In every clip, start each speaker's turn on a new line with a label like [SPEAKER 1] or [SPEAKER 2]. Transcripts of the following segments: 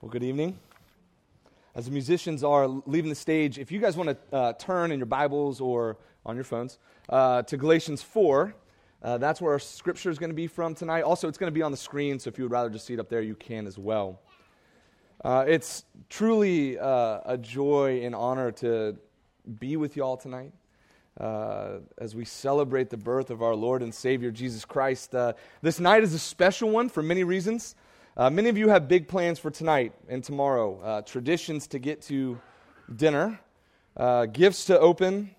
[SPEAKER 1] Well, good evening. As the musicians are leaving the stage, if you guys want to uh, turn in your Bibles or on your phones uh, to Galatians 4, uh, that's where our scripture is going to be from tonight. Also, it's going to be on the screen, so if you would rather just see it up there, you can as well. Uh, it's truly uh, a joy and honor to be with you all tonight. Uh, as we celebrate the birth of our Lord and Savior Jesus Christ. this night is a special one for many reasons. Uh, many of you have big plans for tonight and tomorrow, uh, traditions to get to dinner, uh, gifts to open.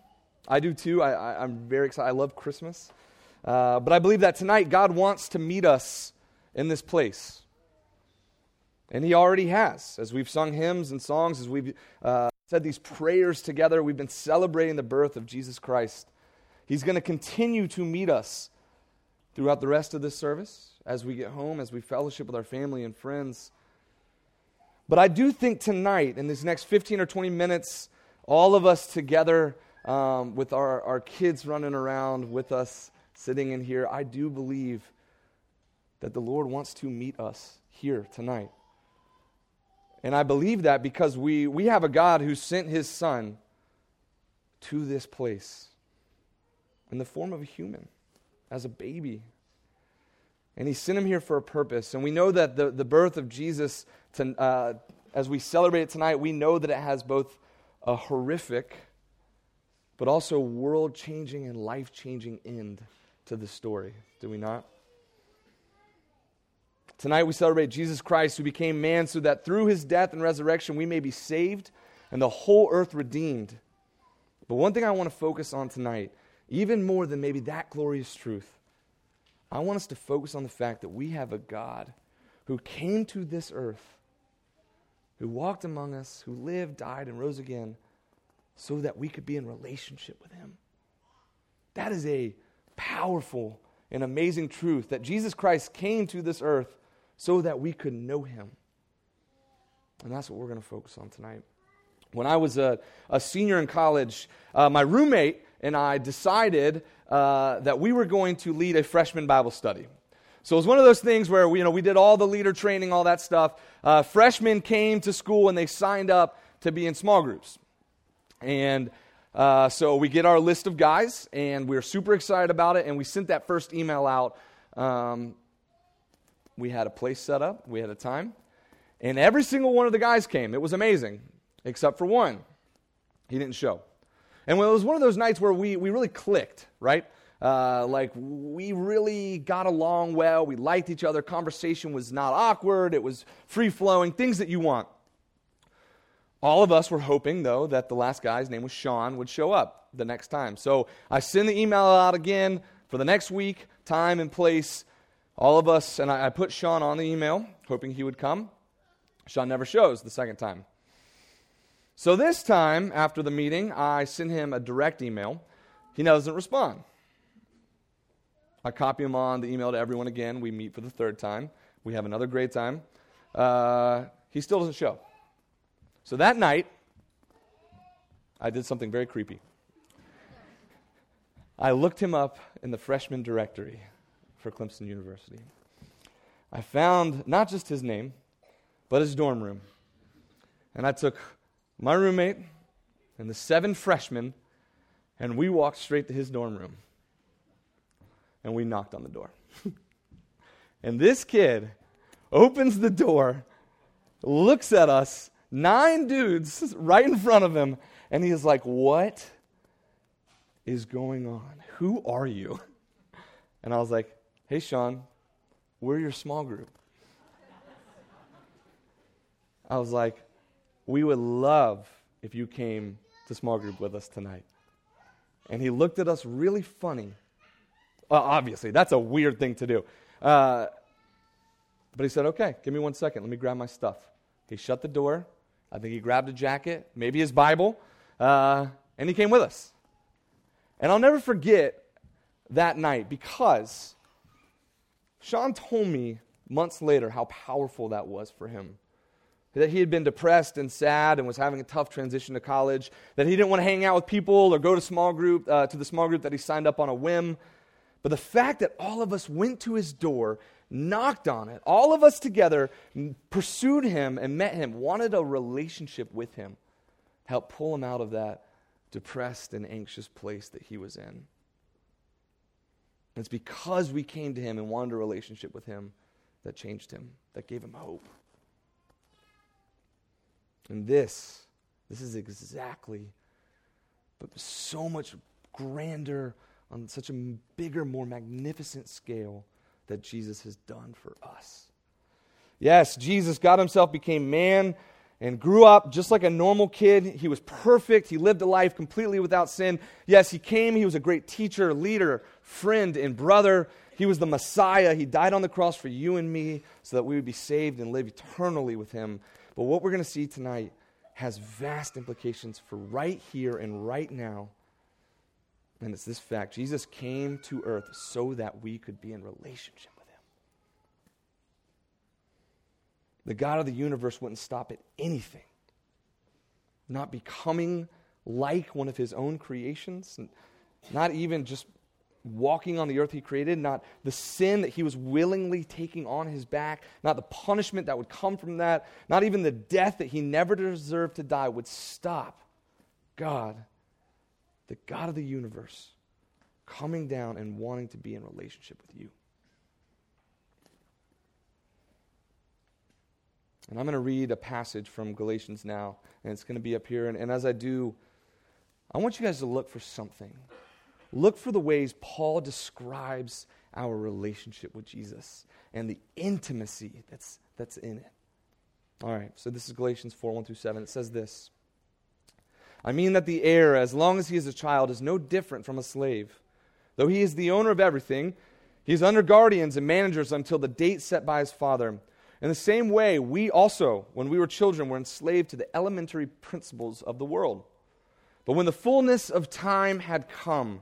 [SPEAKER 1] I do too. I, am very excited. I love Christmas. Uh, but I believe that tonight God wants to meet us in this place. And He already has. As we've sung hymns and songs, as we've uh, said these prayers together, we've been celebrating the birth of Jesus Christ. He's going to continue to meet us throughout the rest of this service as we get home, as we fellowship with our family and friends. But I do think tonight, in these next 15 or 20 minutes, all of us together um, with our, our kids running around with us sitting in here, I do believe that the Lord wants to meet us here tonight. And I believe that because we, we have a God who sent his son to this place in the form of a human, as a baby, and he sent him here for a purpose. And we know that the, the birth of Jesus, to, uh, as we celebrate it tonight, we know that it has both a horrific, but also world changing and life changing end to the story. Do we not? Tonight we celebrate Jesus Christ who became man so that through his death and resurrection we may be saved and the whole earth redeemed. But one thing I want to focus on tonight, even more than maybe that glorious truth, I want us to focus on the fact that we have a God who came to this earth, who walked among us, who lived, died, and rose again, so that we could be in relationship with Him. That is a powerful and amazing truth that Jesus Christ came to this earth so that we could know Him. And that's what we're going to focus on tonight. When I was a, a senior in college, uh, my roommate and I decided uh, that we were going to lead a freshman Bible study. So it was one of those things where we, you know, we did all the leader training, all that stuff. Uh, freshmen came to school and they signed up to be in small groups. And uh, so we get our list of guys, and we are super excited about it. And we sent that first email out. Um, we had a place set up, we had a time, and every single one of the guys came. It was amazing, except for one. He didn't show. And it was one of those nights where we, we really clicked, right? Uh, like we really got along well. We liked each other. Conversation was not awkward. It was free flowing, things that you want. All of us were hoping, though, that the last guy's name was Sean would show up the next time. So I send the email out again for the next week, time and place. All of us, and I, I put Sean on the email, hoping he would come. Sean never shows the second time. So this time, after the meeting, I sent him a direct email. He doesn't respond. I copy him on the email to everyone again. We meet for the third time. We have another great time. Uh, he still doesn't show. So that night, I did something very creepy. I looked him up in the freshman directory for Clemson University. I found not just his name, but his dorm room. And I took my roommate and the seven freshmen, and we walked straight to his dorm room. And we knocked on the door. and this kid opens the door, looks at us, nine dudes right in front of him, and he is like, What is going on? Who are you? And I was like, Hey, Sean, we're your small group. I was like, we would love if you came to small group with us tonight. And he looked at us really funny. Well, obviously, that's a weird thing to do. Uh, but he said, okay, give me one second. Let me grab my stuff. He shut the door. I think he grabbed a jacket, maybe his Bible, uh, and he came with us. And I'll never forget that night because Sean told me months later how powerful that was for him that he had been depressed and sad and was having a tough transition to college, that he didn't want to hang out with people or go to small group uh, to the small group that he signed up on a whim. But the fact that all of us went to his door, knocked on it. All of us together pursued him and met him, wanted a relationship with him, helped pull him out of that depressed and anxious place that he was in. It's because we came to him and wanted a relationship with him that changed him, that gave him hope. And this, this is exactly, but so much grander, on such a bigger, more magnificent scale that Jesus has done for us. Yes, Jesus, God Himself, became man and grew up just like a normal kid. He was perfect. He lived a life completely without sin. Yes, He came. He was a great teacher, leader, friend, and brother. He was the Messiah. He died on the cross for you and me so that we would be saved and live eternally with Him. But what we're going to see tonight has vast implications for right here and right now. And it's this fact Jesus came to earth so that we could be in relationship with Him. The God of the universe wouldn't stop at anything, not becoming like one of His own creations, not even just walking on the earth he created, not the sin that he was willingly taking on his back, not the punishment that would come from that, not even the death that he never deserved to die would stop God, the God of the universe, coming down and wanting to be in relationship with you. And I'm going to read a passage from Galatians now, and it's going to be up here. And, and as I do, I want you guys to look for something Look for the ways Paul describes our relationship with Jesus and the intimacy that's, that's in it. All right, so this is Galatians 4 1 through 7. It says this I mean that the heir, as long as he is a child, is no different from a slave. Though he is the owner of everything, he is under guardians and managers until the date set by his father. In the same way, we also, when we were children, were enslaved to the elementary principles of the world. But when the fullness of time had come,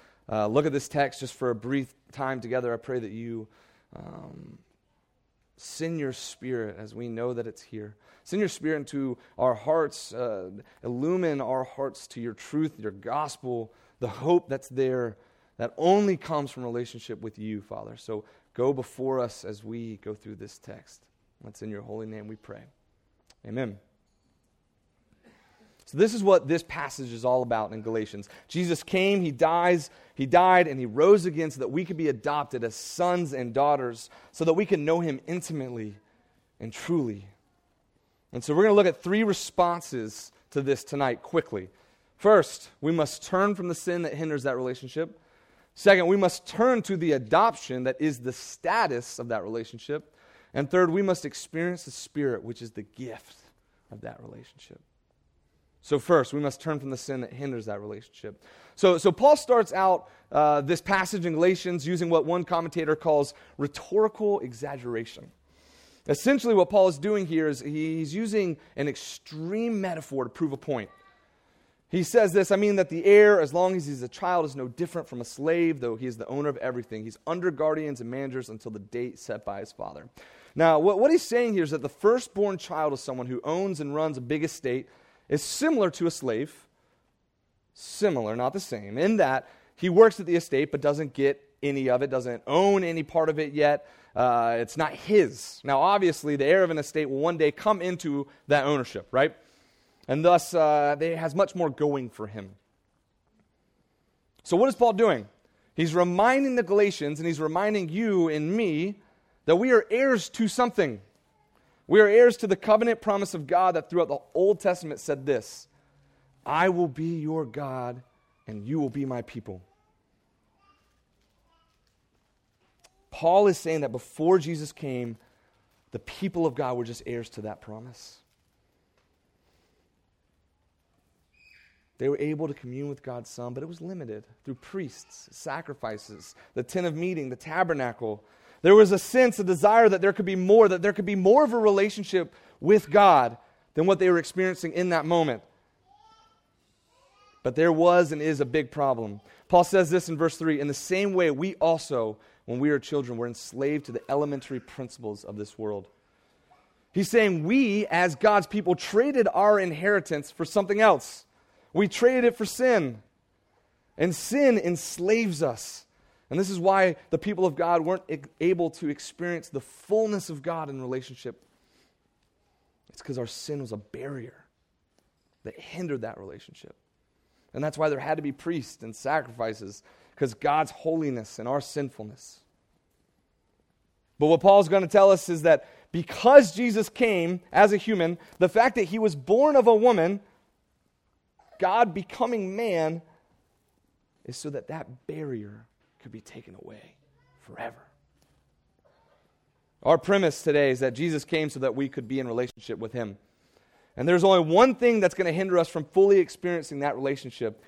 [SPEAKER 1] uh, look at this text just for a brief time together, I pray that you um, send your spirit as we know that it's here. Send your spirit into our hearts, uh, illumine our hearts to your truth, your gospel, the hope that's there that only comes from relationship with you, Father. So go before us as we go through this text. That's in your holy name we pray. Amen. So this is what this passage is all about in Galatians. Jesus came, he dies, he died and he rose again so that we could be adopted as sons and daughters, so that we can know him intimately and truly. And so we're going to look at three responses to this tonight quickly. First, we must turn from the sin that hinders that relationship. Second, we must turn to the adoption that is the status of that relationship. And third, we must experience the Spirit, which is the gift of that relationship. So, first, we must turn from the sin that hinders that relationship. So, so Paul starts out uh, this passage in Galatians using what one commentator calls rhetorical exaggeration. Essentially, what Paul is doing here is he's using an extreme metaphor to prove a point. He says this I mean, that the heir, as long as he's a child, is no different from a slave, though he is the owner of everything. He's under guardians and managers until the date set by his father. Now, what, what he's saying here is that the firstborn child is someone who owns and runs a big estate is similar to a slave. Similar, not the same, in that he works at the estate but doesn't get any of it, doesn't own any part of it yet. Uh, it's not his. Now, obviously, the heir of an estate will one day come into that ownership, right? And thus, uh, it has much more going for him. So, what is Paul doing? He's reminding the Galatians and he's reminding you and me that we are heirs to something. We are heirs to the covenant promise of God that throughout the Old Testament said this I will be your God, and you will be my people. Paul is saying that before Jesus came, the people of God were just heirs to that promise. They were able to commune with God's Son, but it was limited through priests, sacrifices, the tent of meeting, the tabernacle. There was a sense, a desire that there could be more, that there could be more of a relationship with God than what they were experiencing in that moment. But there was and is a big problem. Paul says this in verse 3 In the same way, we also, when we were children, were enslaved to the elementary principles of this world. He's saying we, as God's people, traded our inheritance for something else. We traded it for sin. And sin enslaves us. And this is why the people of God weren't able to experience the fullness of God in relationship. It's because our sin was a barrier that hindered that relationship. And that's why there had to be priests and sacrifices, because God's holiness and our sinfulness. But what Paul's going to tell us is that because Jesus came as a human, the fact that he was born of a woman, God becoming man, is so that that barrier could be taken away forever. Our premise today is that Jesus came so that we could be in relationship with him. And there's only one thing that's going to hinder us from fully experiencing that relationship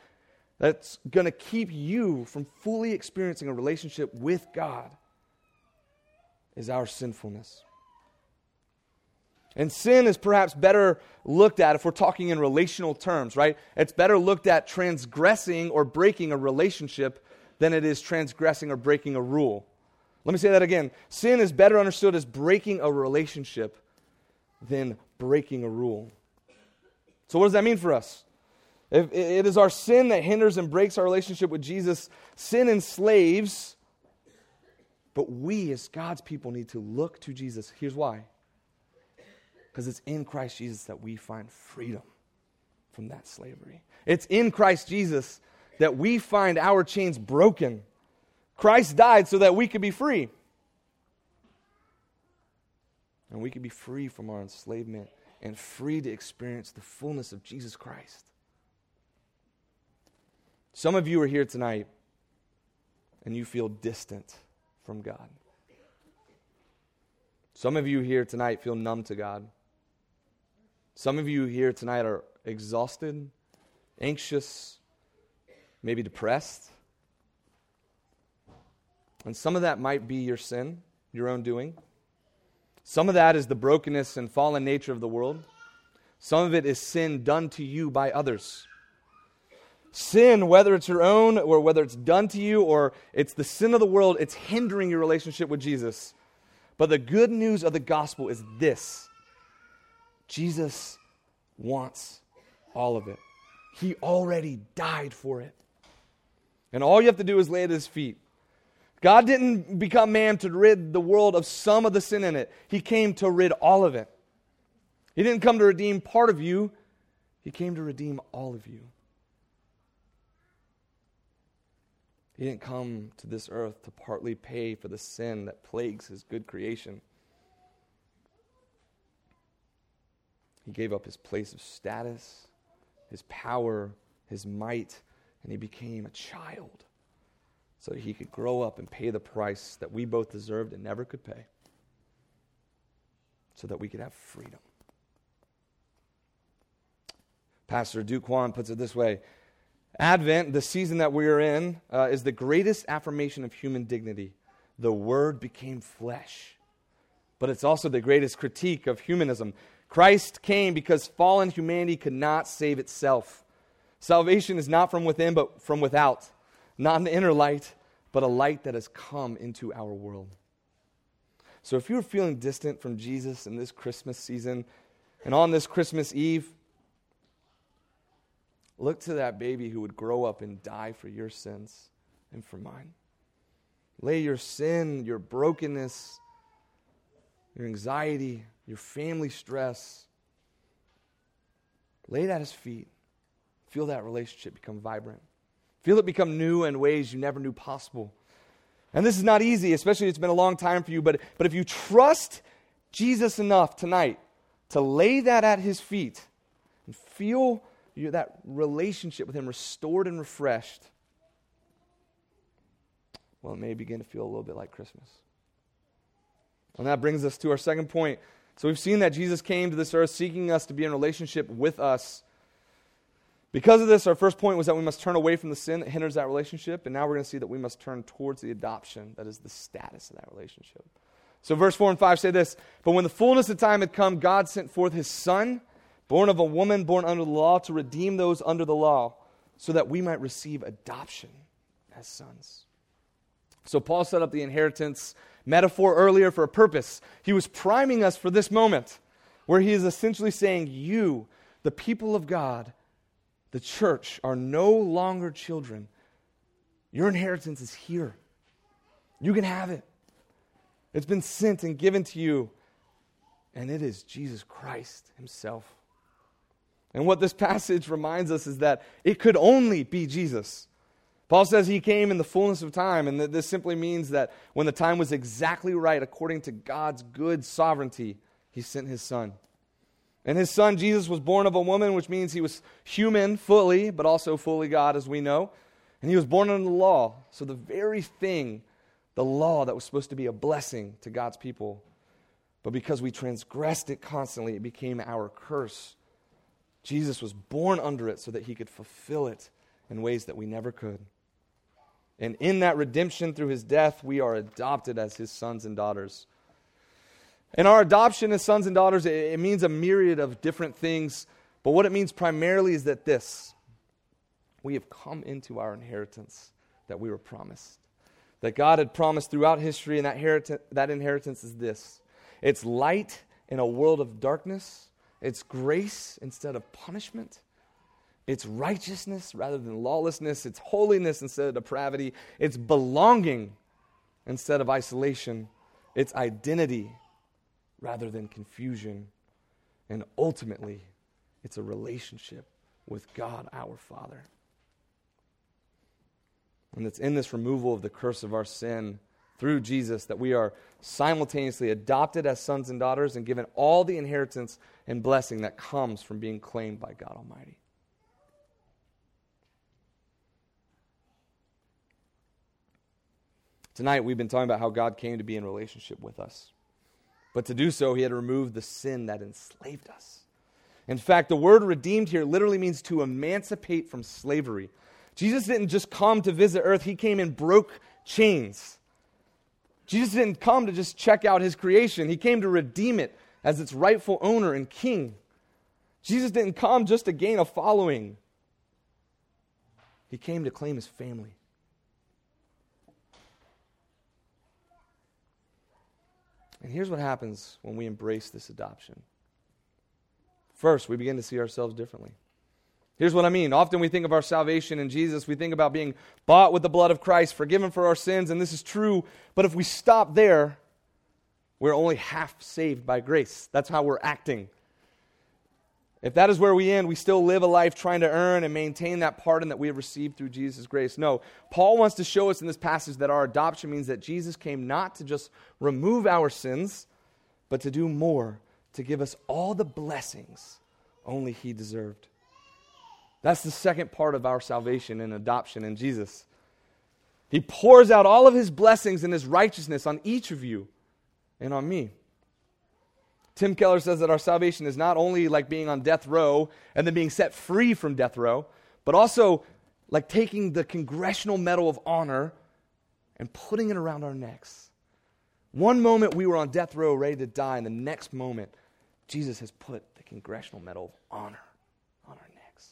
[SPEAKER 1] that's going to keep you from fully experiencing a relationship with God is our sinfulness. And sin is perhaps better looked at if we're talking in relational terms, right? It's better looked at transgressing or breaking a relationship than it is transgressing or breaking a rule. Let me say that again. Sin is better understood as breaking a relationship than breaking a rule. So, what does that mean for us? If it is our sin that hinders and breaks our relationship with Jesus, sin enslaves, but we as God's people need to look to Jesus. Here's why because it's in Christ Jesus that we find freedom from that slavery. It's in Christ Jesus that we find our chains broken. Christ died so that we could be free. And we could be free from our enslavement and free to experience the fullness of Jesus Christ. Some of you are here tonight and you feel distant from God. Some of you here tonight feel numb to God. Some of you here tonight are exhausted, anxious, maybe depressed. And some of that might be your sin, your own doing. Some of that is the brokenness and fallen nature of the world. Some of it is sin done to you by others. Sin, whether it's your own or whether it's done to you or it's the sin of the world, it's hindering your relationship with Jesus. But the good news of the gospel is this Jesus wants all of it. He already died for it. And all you have to do is lay at his feet. God didn't become man to rid the world of some of the sin in it, He came to rid all of it. He didn't come to redeem part of you, He came to redeem all of you. He didn't come to this earth to partly pay for the sin that plagues His good creation. He gave up his place of status, his power, his might, and he became a child so that he could grow up and pay the price that we both deserved and never could pay, so that we could have freedom. Pastor Kwon puts it this way Advent, the season that we are in, uh, is the greatest affirmation of human dignity. The Word became flesh. But it's also the greatest critique of humanism. Christ came because fallen humanity could not save itself. Salvation is not from within, but from without. Not an inner light, but a light that has come into our world. So if you're feeling distant from Jesus in this Christmas season and on this Christmas Eve, look to that baby who would grow up and die for your sins and for mine. Lay your sin, your brokenness, your anxiety, your family stress. Lay it at his feet. Feel that relationship become vibrant. Feel it become new in ways you never knew possible. And this is not easy, especially it's been a long time for you, but, but if you trust Jesus enough tonight to lay that at his feet and feel that relationship with him restored and refreshed, well, it may begin to feel a little bit like Christmas. And that brings us to our second point so we've seen that Jesus came to this earth seeking us to be in relationship with us. Because of this, our first point was that we must turn away from the sin that hinders that relationship, and now we're going to see that we must turn towards the adoption that is the status of that relationship. So, verse 4 and 5 say this But when the fullness of time had come, God sent forth his Son, born of a woman born under the law, to redeem those under the law, so that we might receive adoption as sons. So, Paul set up the inheritance metaphor earlier for a purpose. He was priming us for this moment where he is essentially saying, You, the people of God, the church, are no longer children. Your inheritance is here. You can have it. It's been sent and given to you, and it is Jesus Christ Himself. And what this passage reminds us is that it could only be Jesus. Paul says he came in the fullness of time, and that this simply means that when the time was exactly right, according to God's good sovereignty, he sent his son. And his son, Jesus, was born of a woman, which means he was human fully, but also fully God, as we know. And he was born under the law. So the very thing, the law that was supposed to be a blessing to God's people, but because we transgressed it constantly, it became our curse. Jesus was born under it so that he could fulfill it in ways that we never could. And in that redemption through his death, we are adopted as his sons and daughters. And our adoption as sons and daughters, it, it means a myriad of different things. But what it means primarily is that this we have come into our inheritance that we were promised. That God had promised throughout history, and that, that inheritance is this it's light in a world of darkness, it's grace instead of punishment. It's righteousness rather than lawlessness. It's holiness instead of depravity. It's belonging instead of isolation. It's identity rather than confusion. And ultimately, it's a relationship with God our Father. And it's in this removal of the curse of our sin through Jesus that we are simultaneously adopted as sons and daughters and given all the inheritance and blessing that comes from being claimed by God Almighty. Tonight, we've been talking about how God came to be in relationship with us. But to do so, he had to remove the sin that enslaved us. In fact, the word redeemed here literally means to emancipate from slavery. Jesus didn't just come to visit earth, he came and broke chains. Jesus didn't come to just check out his creation, he came to redeem it as its rightful owner and king. Jesus didn't come just to gain a following, he came to claim his family. And here's what happens when we embrace this adoption. First, we begin to see ourselves differently. Here's what I mean. Often we think of our salvation in Jesus, we think about being bought with the blood of Christ, forgiven for our sins, and this is true. But if we stop there, we're only half saved by grace. That's how we're acting. If that is where we end, we still live a life trying to earn and maintain that pardon that we have received through Jesus' grace. No, Paul wants to show us in this passage that our adoption means that Jesus came not to just remove our sins, but to do more, to give us all the blessings only he deserved. That's the second part of our salvation and adoption in Jesus. He pours out all of his blessings and his righteousness on each of you and on me. Tim Keller says that our salvation is not only like being on death row and then being set free from death row, but also like taking the Congressional Medal of Honor and putting it around our necks. One moment we were on death row ready to die, and the next moment, Jesus has put the Congressional Medal of Honor on our necks.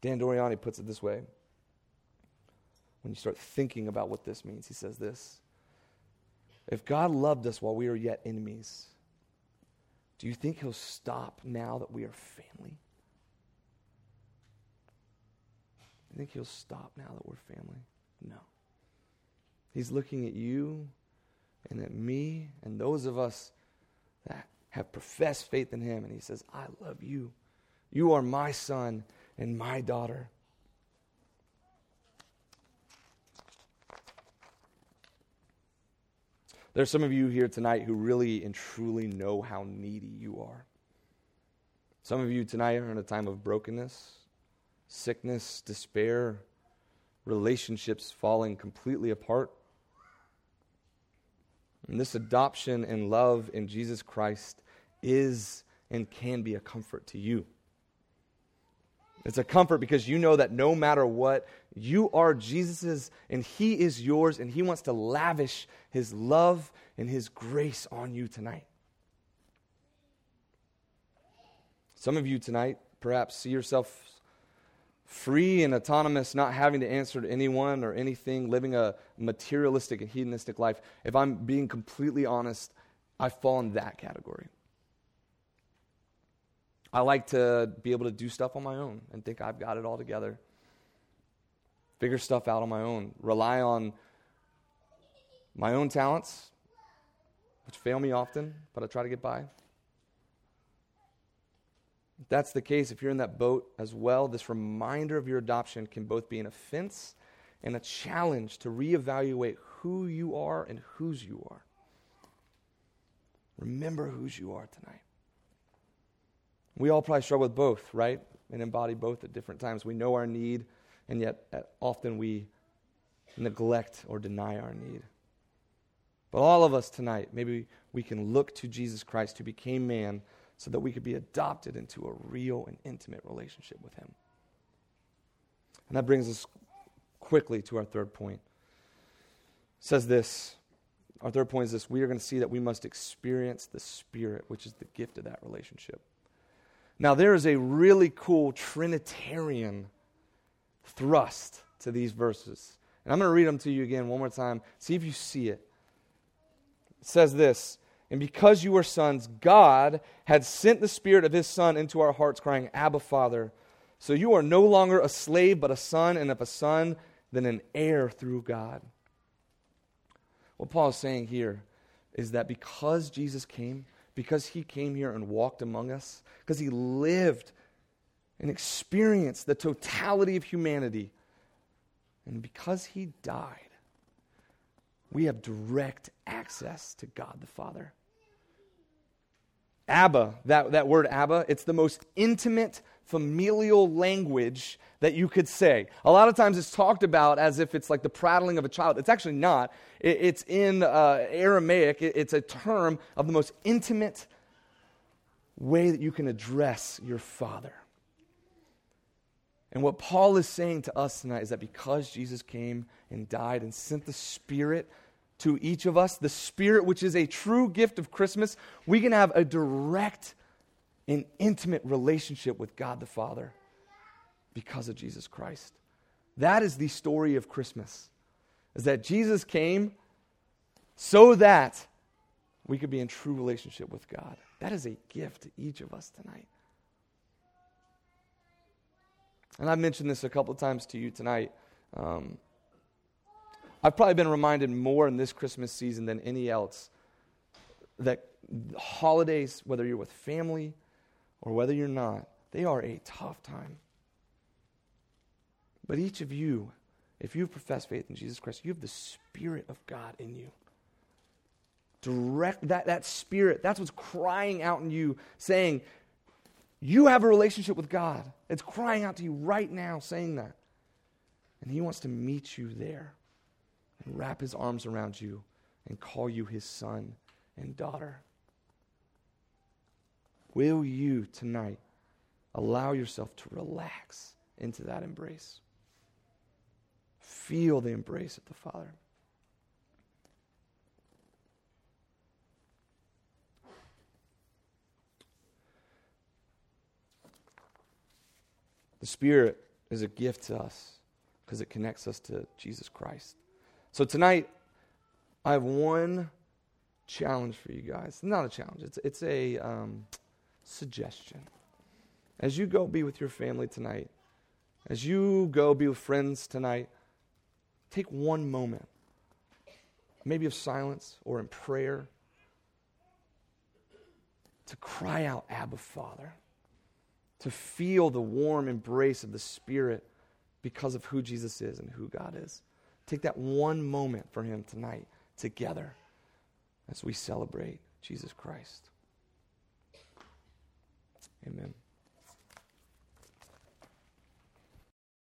[SPEAKER 1] Dan Doriani puts it this way. When you start thinking about what this means, he says this if God loved us while we were yet enemies, do you think he'll stop now that we are family? You think he'll stop now that we're family? No. He's looking at you and at me and those of us that have professed faith in him, and he says, I love you. You are my son and my daughter. There's some of you here tonight who really and truly know how needy you are. Some of you tonight are in a time of brokenness, sickness, despair, relationships falling completely apart. And this adoption and love in Jesus Christ is and can be a comfort to you. It's a comfort because you know that no matter what, you are Jesus's and He is yours, and He wants to lavish His love and His grace on you tonight. Some of you tonight perhaps see yourself free and autonomous, not having to answer to anyone or anything, living a materialistic and hedonistic life. If I'm being completely honest, I fall in that category. I like to be able to do stuff on my own and think I've got it all together. Figure stuff out on my own. Rely on my own talents, which fail me often, but I try to get by. If that's the case, if you're in that boat as well, this reminder of your adoption can both be an offense and a challenge to reevaluate who you are and whose you are. Remember whose you are tonight. We all probably struggle with both, right? And embody both at different times. We know our need, and yet uh, often we neglect or deny our need. But all of us tonight, maybe we can look to Jesus Christ who became man so that we could be adopted into a real and intimate relationship with him. And that brings us quickly to our third point. It says this our third point is this we are going to see that we must experience the Spirit, which is the gift of that relationship. Now, there is a really cool Trinitarian thrust to these verses. And I'm going to read them to you again one more time. See if you see it. It says this And because you are sons, God had sent the Spirit of His Son into our hearts, crying, Abba, Father. So you are no longer a slave, but a son, and if a son, then an heir through God. What Paul is saying here is that because Jesus came, because he came here and walked among us, because he lived and experienced the totality of humanity, and because he died, we have direct access to God the Father. Abba, that, that word Abba, it's the most intimate familial language that you could say. A lot of times it's talked about as if it's like the prattling of a child. It's actually not. It's in uh, Aramaic, it's a term of the most intimate way that you can address your father. And what Paul is saying to us tonight is that because Jesus came and died and sent the Spirit to each of us, the Spirit, which is a true gift of Christmas, we can have a direct and intimate relationship with God the Father because of Jesus Christ. That is the story of Christmas. Is that Jesus came so that we could be in true relationship with God. That is a gift to each of us tonight. And I've mentioned this a couple of times to you tonight. Um, I've probably been reminded more in this Christmas season than any else that holidays, whether you're with family or whether you're not, they are a tough time. But each of you, if you've professed faith in Jesus Christ, you have the Spirit of God in you. Direct that, that spirit, that's what's crying out in you, saying, You have a relationship with God. It's crying out to you right now, saying that. And He wants to meet you there and wrap His arms around you and call you His son and daughter. Will you tonight allow yourself to relax into that embrace? Feel the embrace of the Father. The Spirit is a gift to us because it connects us to Jesus Christ. So tonight, I have one challenge for you guys. Not a challenge, it's, it's a um, suggestion. As you go be with your family tonight, as you go be with friends tonight, take one moment, maybe of silence or in prayer, to cry out, Abba, Father to feel the warm embrace of the Spirit because of who Jesus is and who God is. Take that one moment for Him tonight together as we celebrate Jesus Christ. Amen.